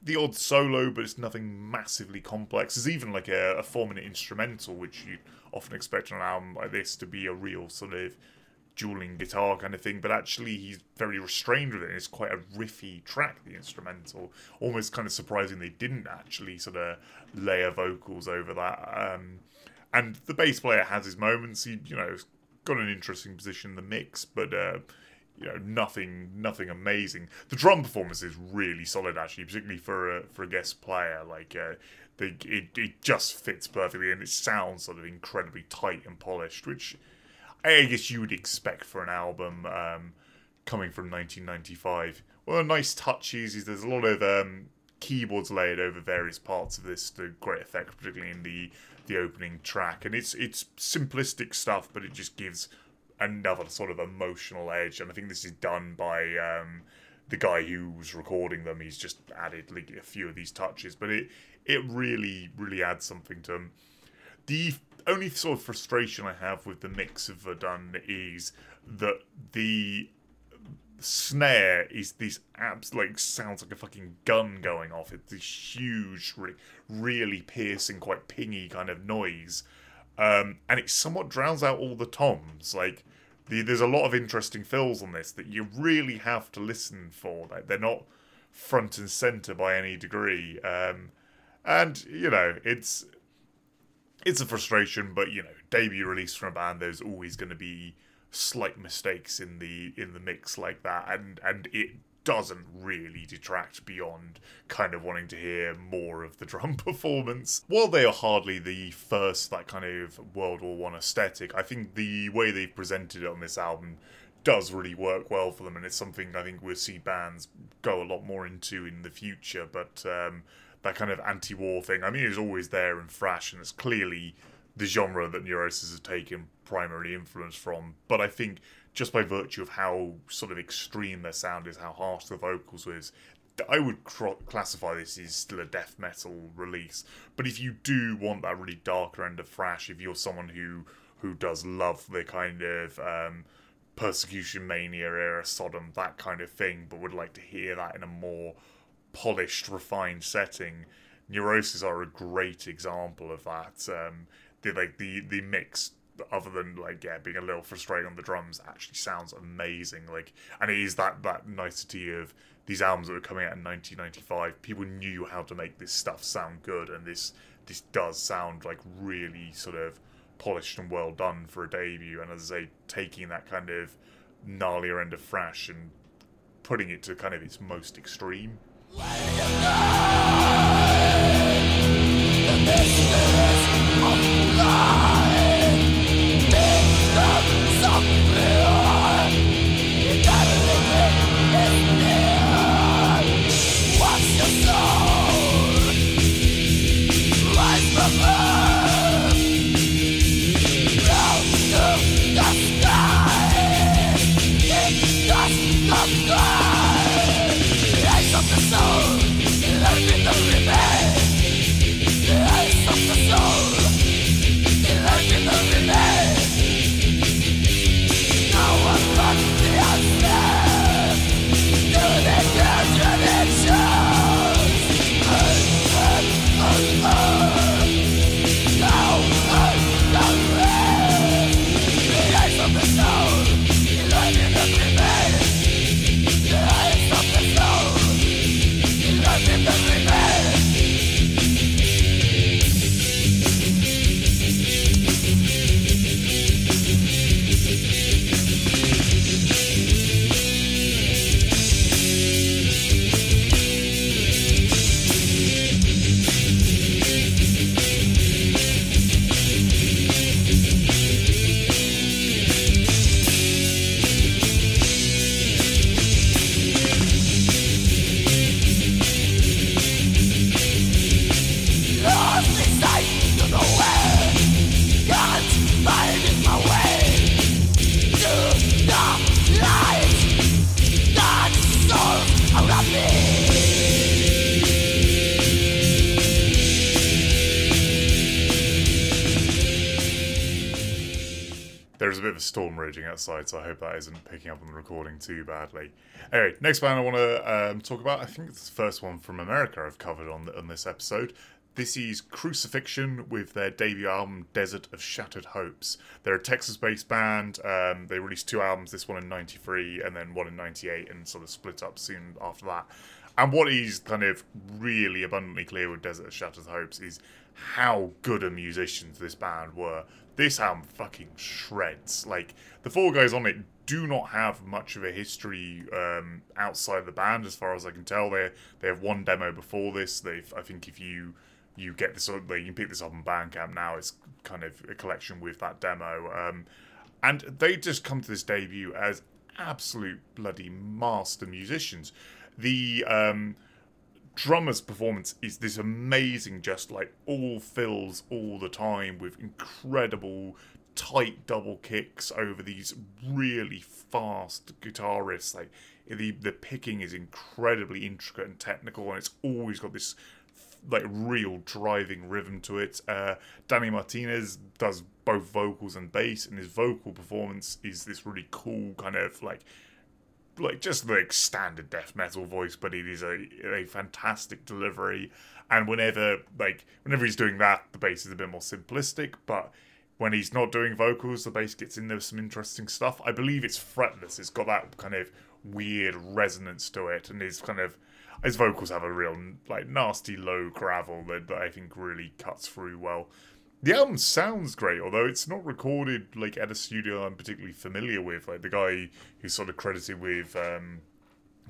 Speaker 1: the odd solo, but it's nothing massively complex. There's even like a, a four minute instrumental, which you often expect on an album like this to be a real sort of dueling guitar kind of thing, but actually he's very restrained with it. It's quite a riffy track, the instrumental. Almost kind of surprising they didn't actually sort of layer vocals over that. Um, and the bass player has his moments. He, you know, got an interesting position in the mix, but uh, you know nothing nothing amazing. The drum performance is really solid actually, particularly for a for a guest player. Like uh, the, it it just fits perfectly and it sounds sort of incredibly tight and polished, which I guess you would expect for an album um, coming from 1995. Well, nice touches is there's a lot of um, keyboards layered over various parts of this to great effect, particularly in the the opening track, and it's it's simplistic stuff, but it just gives another sort of emotional edge. And I think this is done by um, the guy who was recording them. He's just added like a few of these touches, but it it really really adds something to them. The only sort of frustration I have with the mix of Verdun is that the snare is this abs like sounds like a fucking gun going off. It's this huge, re- really piercing, quite pingy kind of noise, um, and it somewhat drowns out all the toms. Like the, there's a lot of interesting fills on this that you really have to listen for. Like they're not front and center by any degree, um, and you know it's it's a frustration. But you know, debut release from a band, there's always going to be slight mistakes in the in the mix like that, and and it doesn't really detract beyond kind of wanting to hear more of the [laughs] drum performance. While they are hardly the first that kind of World War One aesthetic, I think the way they've presented it on this album does really work well for them, and it's something I think we'll see bands go a lot more into in the future. But um, that kind of anti-war thing, I mean, it's always there in thrash, and it's clearly the genre that Neurosis has taken primary influence from. But I think just by virtue of how sort of extreme their sound is, how harsh the vocals is, I would cr- classify this as still a death metal release. But if you do want that really darker end of thrash, if you're someone who who does love the kind of um, persecution mania era Sodom that kind of thing, but would like to hear that in a more polished, refined setting, Neurosis are a great example of that. Um, the like the the mix other than like yeah being a little frustrating on the drums actually sounds amazing. Like and it is that that nicety of these albums that were coming out in 1995 people knew how to make this stuff sound good and this this does sound like really sort of polished and well done for a debut. And as I say taking that kind of gnarlier end of thrash and putting it to kind of its most extreme There's storm raging outside, so I hope that isn't picking up on the recording too badly. Anyway, next band I want to um, talk about, I think it's the first one from America I've covered on, on this episode. This is Crucifixion with their debut album, Desert of Shattered Hopes. They're a Texas based band. Um, they released two albums, this one in 93 and then one in 98, and sort of split up soon after that. And what is kind of really abundantly clear with Desert of Shattered Hopes is how good a musicians this band were. This album fucking shreds. Like, the four guys on it do not have much of a history um, outside the band, as far as I can tell. They they have one demo before this. They've I think if you you get this, you can pick this up on Bandcamp now. It's kind of a collection with that demo, um, and they just come to this debut as absolute bloody master musicians. The um, drummer's performance is this amazing, just like all fills all the time with incredible tight double kicks over these really fast guitarists. Like the the picking is incredibly intricate and technical, and it's always got this like real driving rhythm to it. Uh, Danny Martinez does both vocals and bass, and his vocal performance is this really cool kind of like like just like standard death metal voice, but it is a a fantastic delivery. And whenever like whenever he's doing that, the bass is a bit more simplistic, but when he's not doing vocals, the bass gets in there with some interesting stuff. I believe it's fretless. It's got that kind of weird resonance to it, and his kind of his vocals have a real like nasty low gravel that, that I think really cuts through well. The album sounds great, although it's not recorded like at a studio I'm particularly familiar with. Like the guy who's sort of credited with um,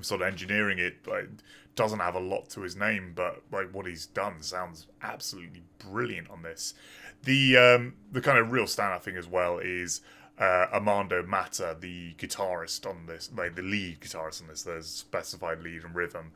Speaker 1: sort of engineering it like, doesn't have a lot to his name, but like what he's done sounds absolutely brilliant on this. The um, the kind of real standout thing as well is uh, Armando Mata, the guitarist on this, like the lead guitarist on this, There's specified lead and rhythm,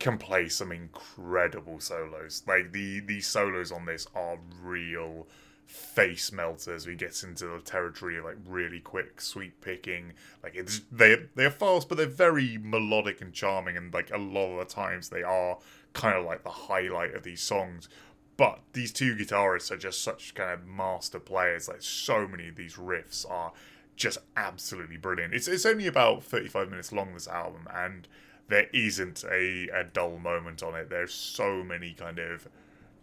Speaker 1: can play some incredible solos. Like the the solos on this are real face melters. He gets into the territory of like really quick sweep picking. Like it's they they're fast, but they're very melodic and charming, and like a lot of the times they are kind of like the highlight of these songs. But these two guitarists are just such kind of master players. Like so many of these riffs are just absolutely brilliant. It's it's only about thirty five minutes long this album, and there isn't a, a dull moment on it. There's so many kind of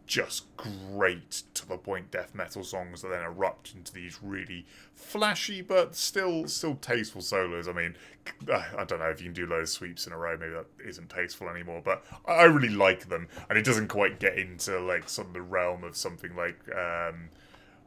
Speaker 1: just great to the point death metal songs that then erupt into these really flashy but still still tasteful solos. I mean, I don't know if you can do loads of sweeps in a row, maybe that isn't tasteful anymore, but I really like them, and it doesn't quite get into like some of the realm of something like um,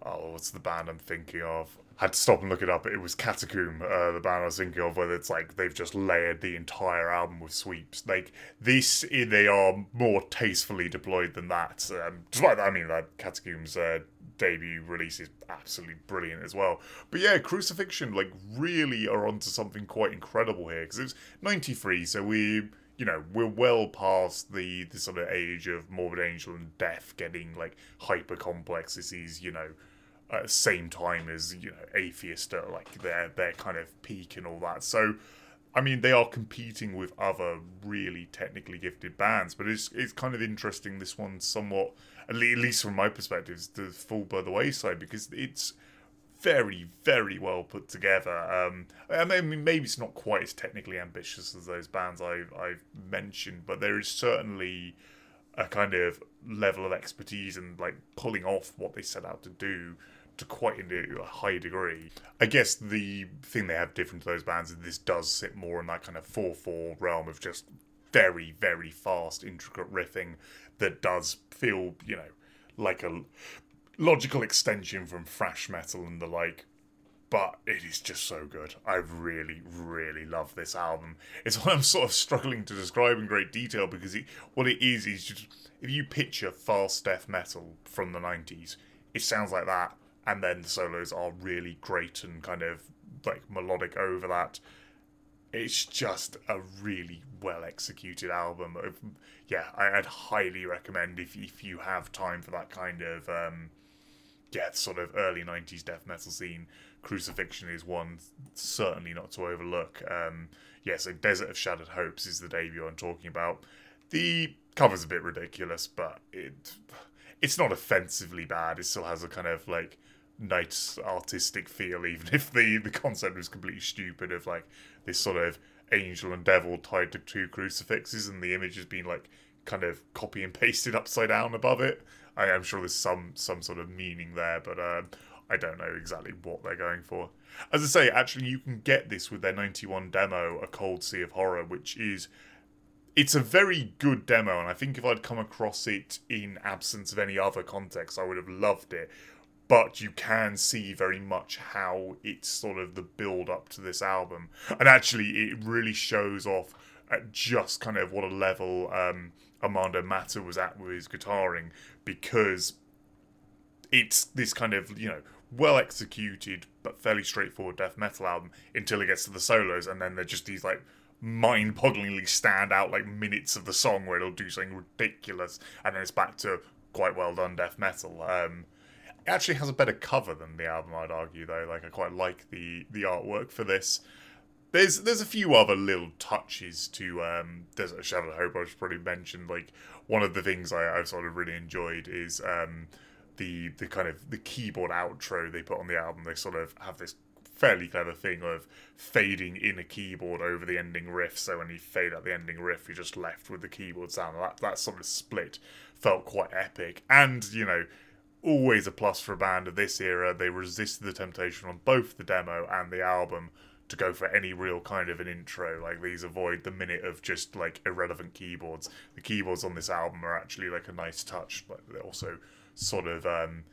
Speaker 1: oh, what's the band I'm thinking of? Had to stop and look it up. It was Catacomb, uh, the band I was thinking of, where it's like they've just layered the entire album with sweeps. Like this, they are more tastefully deployed than that. Um, despite that, I mean, that Catacomb's uh, debut release is absolutely brilliant as well. But yeah, Crucifixion like really are onto something quite incredible here because it's '93, so we you know we're well past the the sort of age of morbid angel and death getting like hyper complex this is you know at the same time as you know atheist at like their their kind of peak and all that so I mean, they are competing with other really technically gifted bands, but it's it's kind of interesting. This one, somewhat, at least from my perspective, is to fall by the wayside because it's very, very well put together. Um, I mean, maybe it's not quite as technically ambitious as those bands I've I've mentioned, but there is certainly a kind of level of expertise and like pulling off what they set out to do to quite a high degree. I guess the thing they have different to those bands is this does sit more in that kind of 4 4 realm of just very, very fast, intricate riffing that does feel, you know, like a logical extension from thrash metal and the like. But it is just so good. I really, really love this album. It's one I'm sort of struggling to describe in great detail because it, what it is is just if you picture fast death metal from the 90s, it sounds like that and then the solos are really great and kind of like melodic over that. It's just a really well executed album. Yeah, I'd highly recommend if if you have time for that kind of um, yeah sort of early '90s death metal scene. Crucifixion is one certainly not to overlook. Um, yeah, so Desert of Shattered Hopes is the debut I'm talking about. The cover's a bit ridiculous, but it it's not offensively bad. It still has a kind of like nice artistic feel, even if the the concept was completely stupid of like this sort of angel and devil tied to two crucifixes, and the image has been like kind of copy and pasted [laughs] upside down above it. I am sure there's some some sort of meaning there, but um, I don't know exactly what they're going for. As I say, actually, you can get this with their 91 demo, A Cold Sea of Horror, which is. It's a very good demo, and I think if I'd come across it in absence of any other context, I would have loved it but you can see very much how it's sort of the build up to this album. And actually, it really shows off at just kind of what a level um, Armando Matta was at with his guitaring because it's this kind of, you know, well executed but fairly straightforward death metal album until it gets to the solos, and then they're just these like mind bogglingly stand out like minutes of the song where it'll do something ridiculous, and then it's back to quite well done death metal. Um, actually has a better cover than the album, I'd argue, though. Like I quite like the the artwork for this. There's there's a few other little touches to um, Desert Shadow Hope I should probably mention. Like one of the things I, I've sort of really enjoyed is um, the the kind of the keyboard outro they put on the album. They sort of have this fairly clever thing of fading in a keyboard over the ending riff. So when you fade out the ending riff, you're just left with the keyboard sound. That that sort of split felt quite epic, and you know always a plus for a band of this era. They resisted the temptation on both the demo and the album to go for any real kind of an intro. Like these avoid the minute of just like irrelevant keyboards. The keyboards on this album are actually like a nice touch, but they also sort of um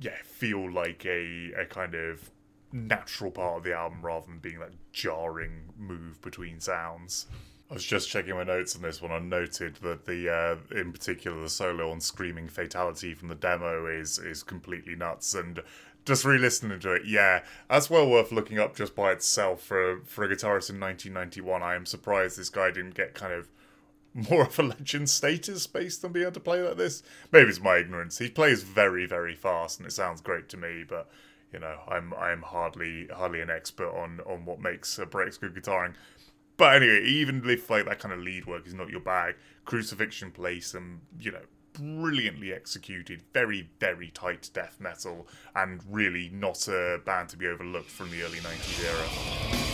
Speaker 1: yeah, feel like a a kind of natural part of the album rather than being that jarring move between sounds. I was just checking my notes on this one. I noted that the, uh, in particular, the solo on "Screaming Fatality" from the demo is is completely nuts, and just re-listening to it, yeah, that's well worth looking up just by itself for for a guitarist in 1991. I am surprised this guy didn't get kind of more of a legend status based on being able to play like this. Maybe it's my ignorance. He plays very, very fast, and it sounds great to me, but you know, I'm I'm hardly hardly an expert on on what makes uh, breaks good guitaring. But anyway, even if like that kind of lead work is not your bag, Crucifixion plays some, um, you know, brilliantly executed, very, very tight death metal, and really not a band to be overlooked from the early 90s era.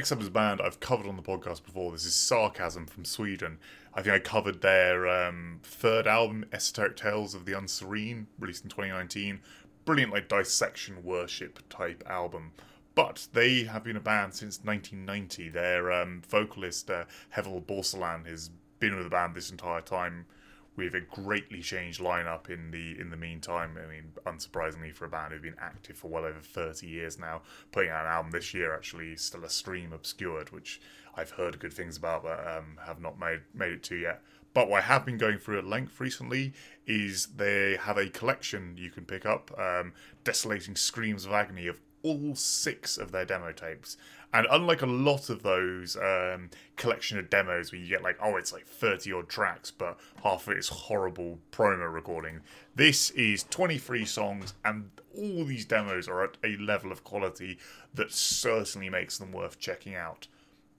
Speaker 1: Next up is a band I've covered on the podcast before. This is Sarcasm from Sweden. I think I covered their um, third album, Esoteric Tales of the Unserene, released in 2019. Brilliant, like dissection worship type album. But they have been a band since 1990. Their um, vocalist, uh, Heval Bozarslan, has been with the band this entire time with a greatly changed lineup in the in the meantime. I mean, unsurprisingly for a band who've been active for well over thirty years now, putting out an album this year actually Stellar Stream Obscured, which I've heard good things about but um, have not made made it to yet. But what I have been going through at length recently is they have a collection you can pick up, um, Desolating Screams of Agony of all six of their demo tapes. And unlike a lot of those um, collection of demos where you get like, oh, it's like 30 odd tracks, but half of it is horrible promo recording, this is 23 songs, and all these demos are at a level of quality that certainly makes them worth checking out.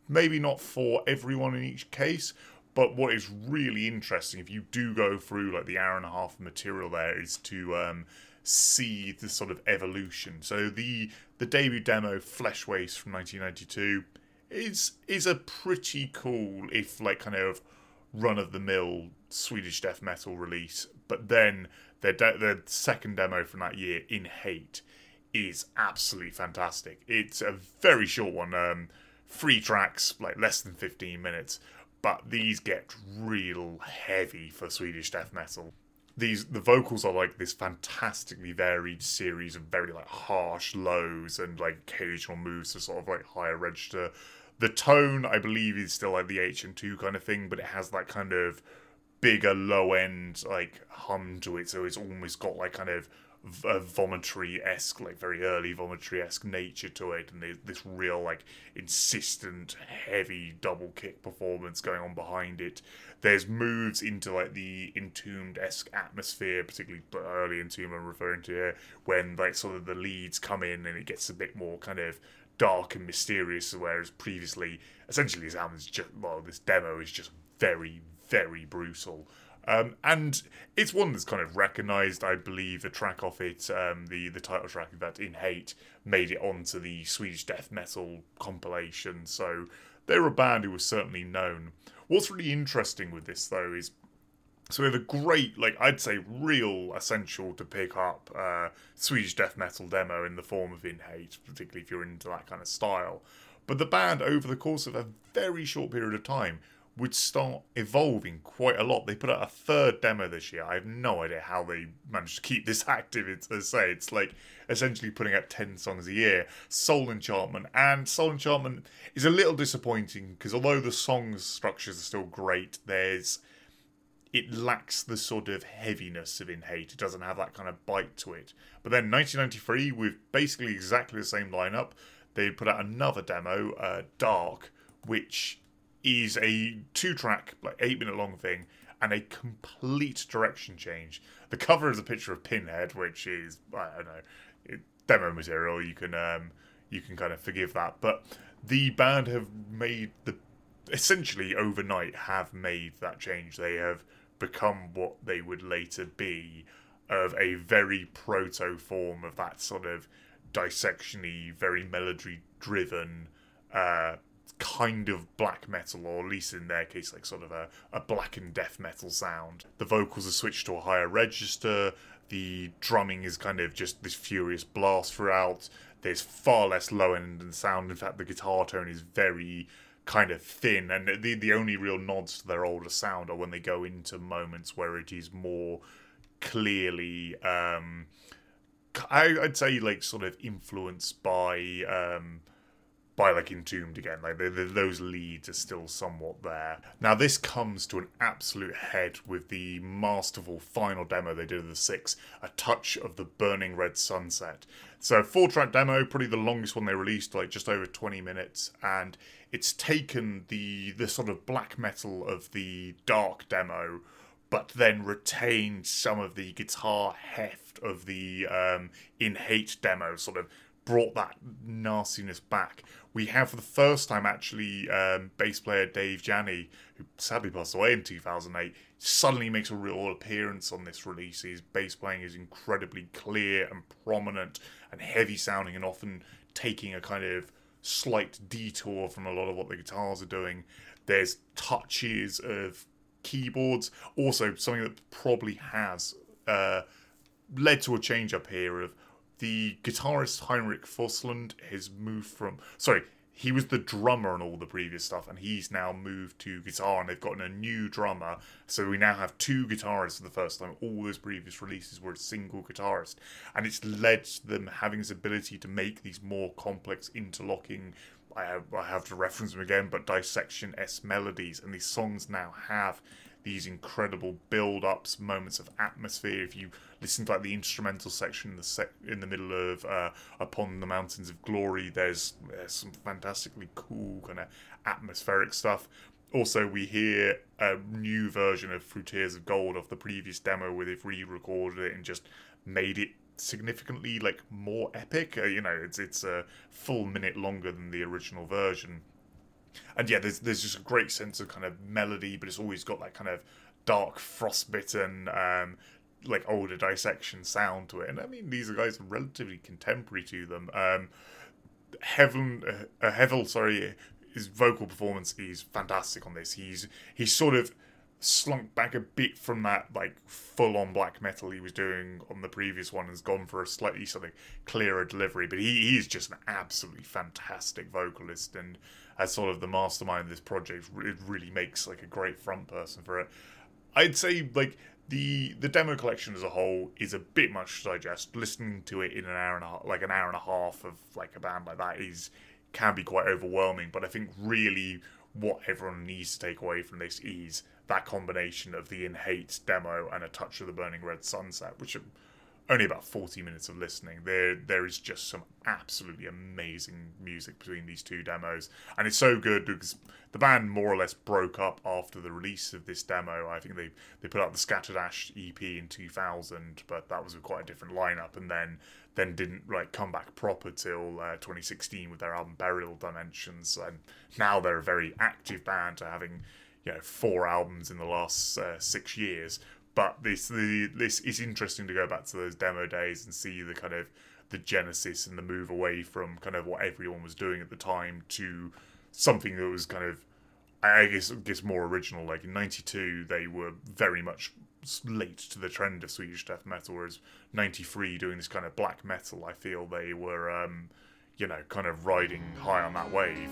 Speaker 1: Maybe not for everyone in each case, but what is really interesting, if you do go through like the hour and a half material there, is to um, see the sort of evolution. So the the debut demo Flesh Waste from 1992 is is a pretty cool, if like kind of run of the mill Swedish death metal release. But then their de- their second demo from that year, In Hate, is absolutely fantastic. It's a very short one, um, three tracks, like less than 15 minutes. But these get real heavy for Swedish death metal these the vocals are like this fantastically varied series of very like harsh lows and like occasional moves to sort of like higher register. The tone, I believe, is still like the HM-2 kind of thing, but it has that kind of bigger low end like hum to it, so it's almost got like kind of a vomitory esque, like very early vomitory esque nature to it, and this real like insistent, heavy double kick performance going on behind it. There's moves into like the entombed esque atmosphere, particularly early entomb I'm referring to here, when like sort of the leads come in and it gets a bit more kind of dark and mysterious, whereas previously, essentially, this album is just well, this demo is just very, very brutal. Um, and it's one that's kind of recognised, I believe. The track off it, um, the the title track of that, "In Hate," made it onto the Swedish death metal compilation. So they're a band who was certainly known. What's really interesting with this, though, is so we have a great, like I'd say, real essential to pick up uh, Swedish death metal demo in the form of In Hate, particularly if you're into that kind of style. But the band, over the course of a very short period of time, would start evolving quite a lot. They put out a third demo this year. I have no idea how they managed to keep this [laughs] active. It's, as I say, it's like essentially putting out 10 songs a year. Soul Enchantment. And Soul Enchantment is a little disappointing because although the song's structures are still great, there's it lacks the sort of heaviness of In Hate. It doesn't have that kind of bite to it. But then 1993, with basically exactly the same lineup, they put out another demo, uh, Dark, which is a two-track, like eight-minute long thing, and a complete direction change. The cover is a picture of Pinhead, which is I don't know, demo material. You can um, you can kind of forgive that, but the band have made the essentially overnight have made that change. They have become what they would later be of a very proto form of that sort of dissectiony, very melody driven uh, kind of black metal, or at least in their case, like sort of a, a black and death metal sound. The vocals are switched to a higher register. The drumming is kind of just this furious blast throughout. There's far less low end and sound. In fact, the guitar tone is very kind of thin, and the the only real nods to their older sound are when they go into moments where it is more clearly. Um, I, I'd say like sort of influenced by um, by like Entombed again. Like the, the, those leads are still somewhat there. Now this comes to an absolute head with the masterful final demo they did of the six, a touch of the burning red sunset. So four track demo, probably the longest one they released, like just over twenty minutes, and it's taken the the sort of black metal of the dark demo but then retained some of the guitar heft of the um, in hate demo sort of brought that nastiness back we have for the first time actually um, bass player Dave Jani, who sadly passed away in 2008, suddenly makes a real appearance on this release. His bass playing is incredibly clear and prominent and heavy sounding, and often taking a kind of slight detour from a lot of what the guitars are doing. There's touches of keyboards, also something that probably has uh, led to a change up here of the guitarist Heinrich Fossland has moved from sorry he was the drummer on all the previous stuff and he's now moved to guitar and they've gotten a new drummer. So we now have two guitarists for the first time. All those previous releases were a single guitarist. And it's led to them having this ability to make these more complex interlocking I have, I have to reference them again but dissection s melodies. And these songs now have these incredible build-ups, moments of atmosphere. If you listen to like the instrumental section in the sec- in the middle of uh, "Upon the Mountains of Glory," there's, there's some fantastically cool kind of atmospheric stuff. Also, we hear a new version of "Through of Gold" off the previous demo, where they've re-recorded it and just made it significantly like more epic. Uh, you know, it's it's a full minute longer than the original version and yeah, there's there's just a great sense of kind of melody, but it's always got that kind of dark, frostbitten, um, like older dissection sound to it. And I mean, these guys are relatively contemporary to them. Um, Heaven, uh, uh, Heval, sorry, his vocal performance is fantastic on this. He's he's sort of slunk back a bit from that like full on black metal he was doing on the previous one and has gone for a slightly of clearer delivery but he, he's just an absolutely fantastic vocalist and as sort of the mastermind of this project it really makes like a great front person for it. I'd say like the the demo collection as a whole is a bit much to digest. Listening to it in an hour and a half like an hour and a half of like a band like that is can be quite overwhelming but i think really what everyone needs to take away from this is that combination of the In Hate demo and a touch of the Burning Red Sunset, which are only about 40 minutes of listening. There, there is just some absolutely amazing music between these two demos, and it's so good because the band more or less broke up after the release of this demo. I think they they put out the Scattered Ash EP in 2000, but that was quite a different lineup, and then then didn't like come back proper till uh, 2016 with their album Burial Dimensions, and now they're a very active band, having you know four albums in the last uh, six years. But this the this is interesting to go back to those demo days and see the kind of the genesis and the move away from kind of what everyone was doing at the time to something that was kind of I guess guess more original. Like in '92, they were very much late to the trend of Swedish death metal, whereas '93 doing this kind of black metal, I feel they were, um, you know, kind of riding high on that wave.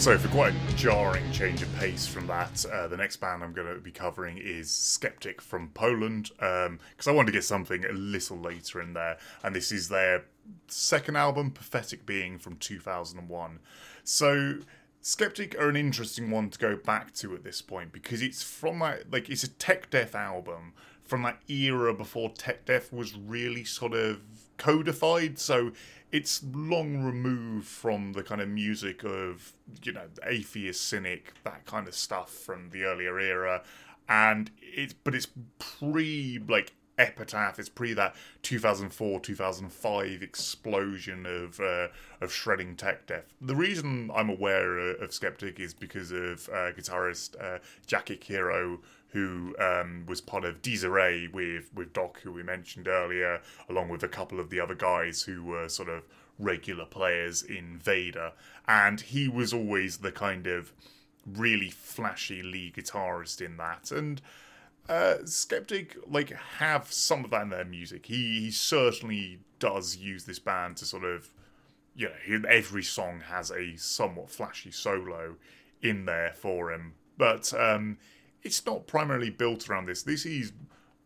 Speaker 1: So, for quite a jarring change of pace from that, uh, the next band I'm going to be covering is Sceptic from Poland, because um, I wanted to get something a little later in there, and this is their second album, Pathetic Being, from 2001. So, Sceptic are an interesting one to go back to at this point because it's from that, like, it's a tech death album from that era before tech death was really sort of codified. So it's long removed from the kind of music of you know atheist cynic that kind of stuff from the earlier era and it's but it's pre like epitaph it's pre that 2004 2005 explosion of uh, of shredding tech death the reason i'm aware of sceptic is because of uh, guitarist uh, Jacek Hiro who um, was part of Dies Irae with with Doc, who we mentioned earlier, along with a couple of the other guys who were sort of regular players in Vader, and he was always the kind of really flashy lead guitarist in that, and. Uh, Sceptic like have some of that in their music. He, he certainly does use this band to sort of, you know, every song has a somewhat flashy solo in there for him. But um, it's not primarily built around this. This is,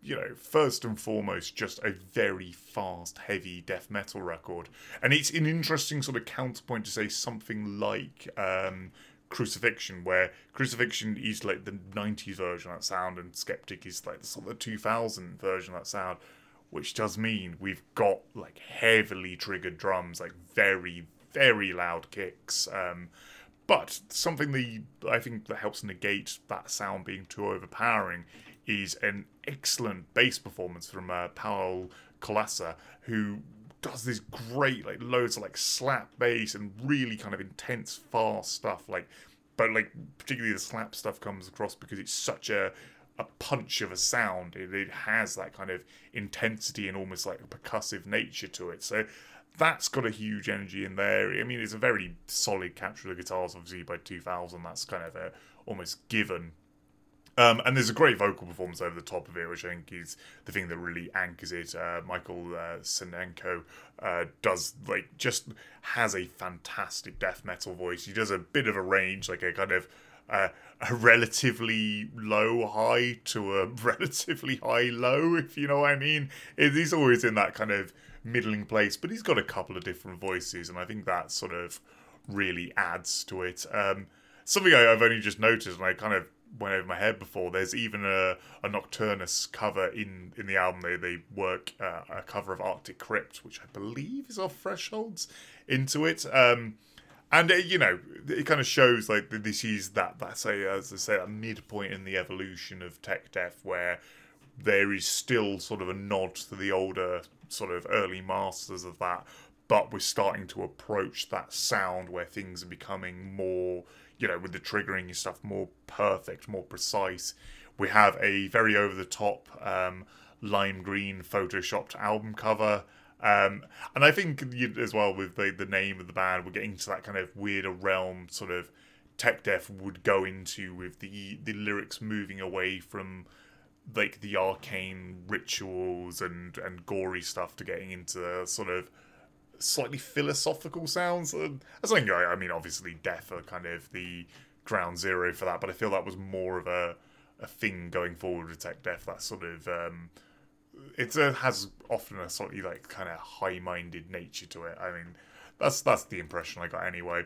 Speaker 1: you know, first and foremost, just a very fast, heavy death metal record. And it's an interesting sort of counterpoint to say something like um, Crucifixion, where Crucifixion is like the 90s version of that sound, and Sceptic is like the sort of 2000 version of that sound. Which does mean we've got like heavily triggered drums, like very, very loud kicks. Um, but something that I think that helps negate that sound being too overpowering is an excellent bass performance from uh, Paul Kolasa, who does this great like loads of like slap bass and really kind of intense fast stuff like but like particularly the slap stuff comes across because it's such a a punch of a sound. It, it has that kind of intensity and almost like a percussive nature to it. So that's got a huge energy in there. I mean, it's a very solid capture of the guitars, obviously, by 2000. That's kind of a almost given. Um, and there's a great vocal performance over the top of it, which I think is the thing that really anchors it. Uh, Michael uh, Senajko uh, does, like, just has a fantastic death metal voice. He does a bit of a range, like a kind of uh, a relatively low high to a [laughs] relatively high low, if you know what I mean. He's always in that kind of middling place, but he's got a couple of different voices, and I think that sort of really adds to it. Um, something I, have only just noticed, and I kind of went over my head before. There's even a, a Nocturnus cover in in the album. They they work uh, a cover of Arctic Crypt, which I believe is off Thresholds, into it. Um, and uh, you know, it kind of shows like this is that that's a as I say a midpoint in the evolution of tech death where there is still sort of a nod to the older sort of early masters of that, but we're starting to approach that sound where things are becoming more, you know, with the triggering and stuff more perfect, more precise. We have a very over the top um, lime green photoshopped album cover. Um, and I think as well with the, the name of the band, we're getting to that kind of weirder realm sort of tech death would go into with the the lyrics moving away from like the arcane rituals and and gory stuff to getting into sort of slightly philosophical sounds. That's something I, I mean, obviously, death are kind of the ground zero for that, but I feel that was more of a a thing going forward with tech death. That sort of um, it uh, has often a slightly like kind of high minded nature to it. I mean, that's that's the impression I got anyway.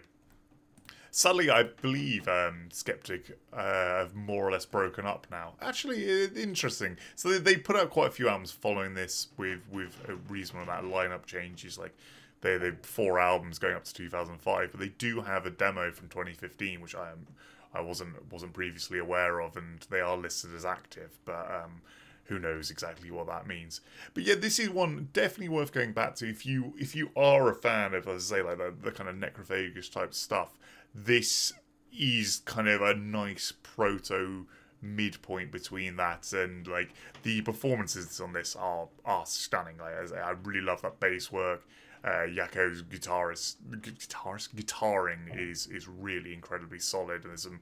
Speaker 1: Sadly, I believe um, Sceptic uh, have more or less broken up now. Actually, interesting. So they, they put out quite a few albums following this with with a reasonable amount of lineup changes. Like they they four albums going up to 2005, but they do have a demo from 2015, which I am I wasn't wasn't previously aware of, and they are listed as active. But um, who knows exactly what that means. But yeah, this is one definitely worth going back to if you if you are a fan of, as I say, like the, the kind of Necrophagist type stuff this is kind of a nice proto midpoint between that and like the performances on this are are stunning. Like I, really love that bass work. Uh, Jako's guitarist, guitarist guitaring is is really incredibly solid, and there's some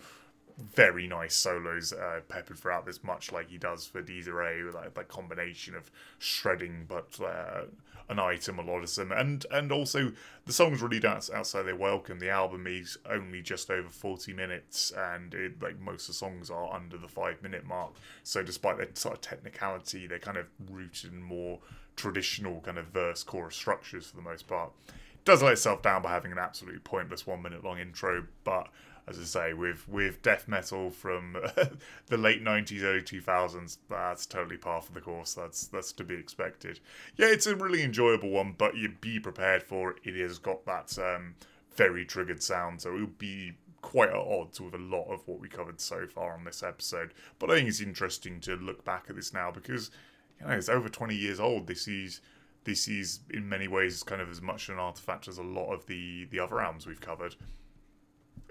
Speaker 1: very nice solos uh, peppered throughout this, much like he does for Dies Irae, with like that combination of shredding but uh, an item, a lot of them, and and also the songs really dance outside their welcome. The album is only just over forty minutes, and it, like most of the songs are under the five minute mark. So despite their sort of technicality, they're kind of rooted in more traditional kind of verse chorus structures for the most part. It does let itself down by having an absolutely pointless one minute long intro, but as I say, with with death metal from [laughs] the late nineties, early two thousands, that's totally par for the course. That's that's to be expected. Yeah, it's a really enjoyable one, but you be prepared for it. It has got that um, very triggered sound, so it will be quite at odds with a lot of what we covered so far on this episode. But I think it's interesting to look back at this now because you know it's over twenty years old. This is this is in many ways kind of as much an artifact as a lot of the the other albums we've covered.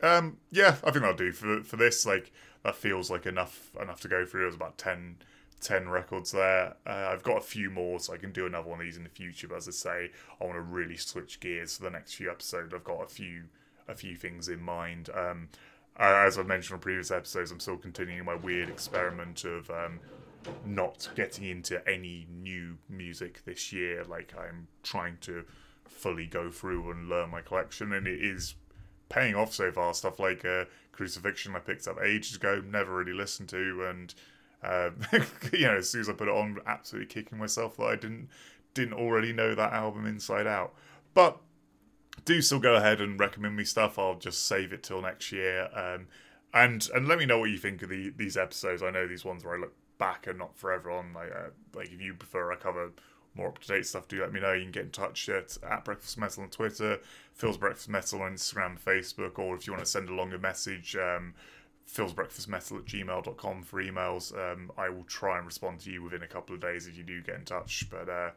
Speaker 1: Um, yeah, I think that'll do for for this. Like that feels like enough enough to go through. There's about 10, 10 records there. Uh, I've got a few more, so I can do another one of these in the future. But as I say, I want to really switch gears for the next few episodes. I've got a few a few things in mind. Um, as I've mentioned on previous episodes, I'm still continuing my weird experiment of um, not getting into any new music this year. Like I'm trying to fully go through and learn my collection, and it is paying off so far. Stuff like uh, Crucifixion I picked up ages ago, never really listened to, and uh, [laughs] you know, as soon as I put it on, absolutely kicking myself that I didn't didn't already know that album inside out. But do still go ahead and recommend me stuff. I'll just save it till next year. Um, and and let me know what you think of the, these episodes. I know these ones where I look back and not forever on. Like uh, like if you prefer I cover more up to date stuff, do let me know. You can get in touch at, at Breakfast Metal on Twitter, Phil's Breakfast Metal on Instagram, Facebook, or if you want to send a longer message, um, Phil's Breakfast Metal at gmail.com for emails. Um, I will try and respond to you within a couple of days if you do get in touch. But uh,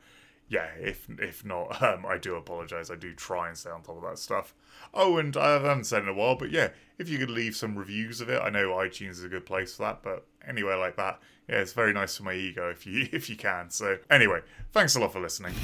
Speaker 1: yeah, if if not, [laughs] um, I do apologise. I do try and stay on top of that stuff. Oh, and I haven't said in a while, but yeah, if you could leave some reviews of it, I know iTunes is a good place for that. But anywhere like that, yeah, it's very nice for my ego if you [laughs] if you can. So anyway, thanks a lot for listening.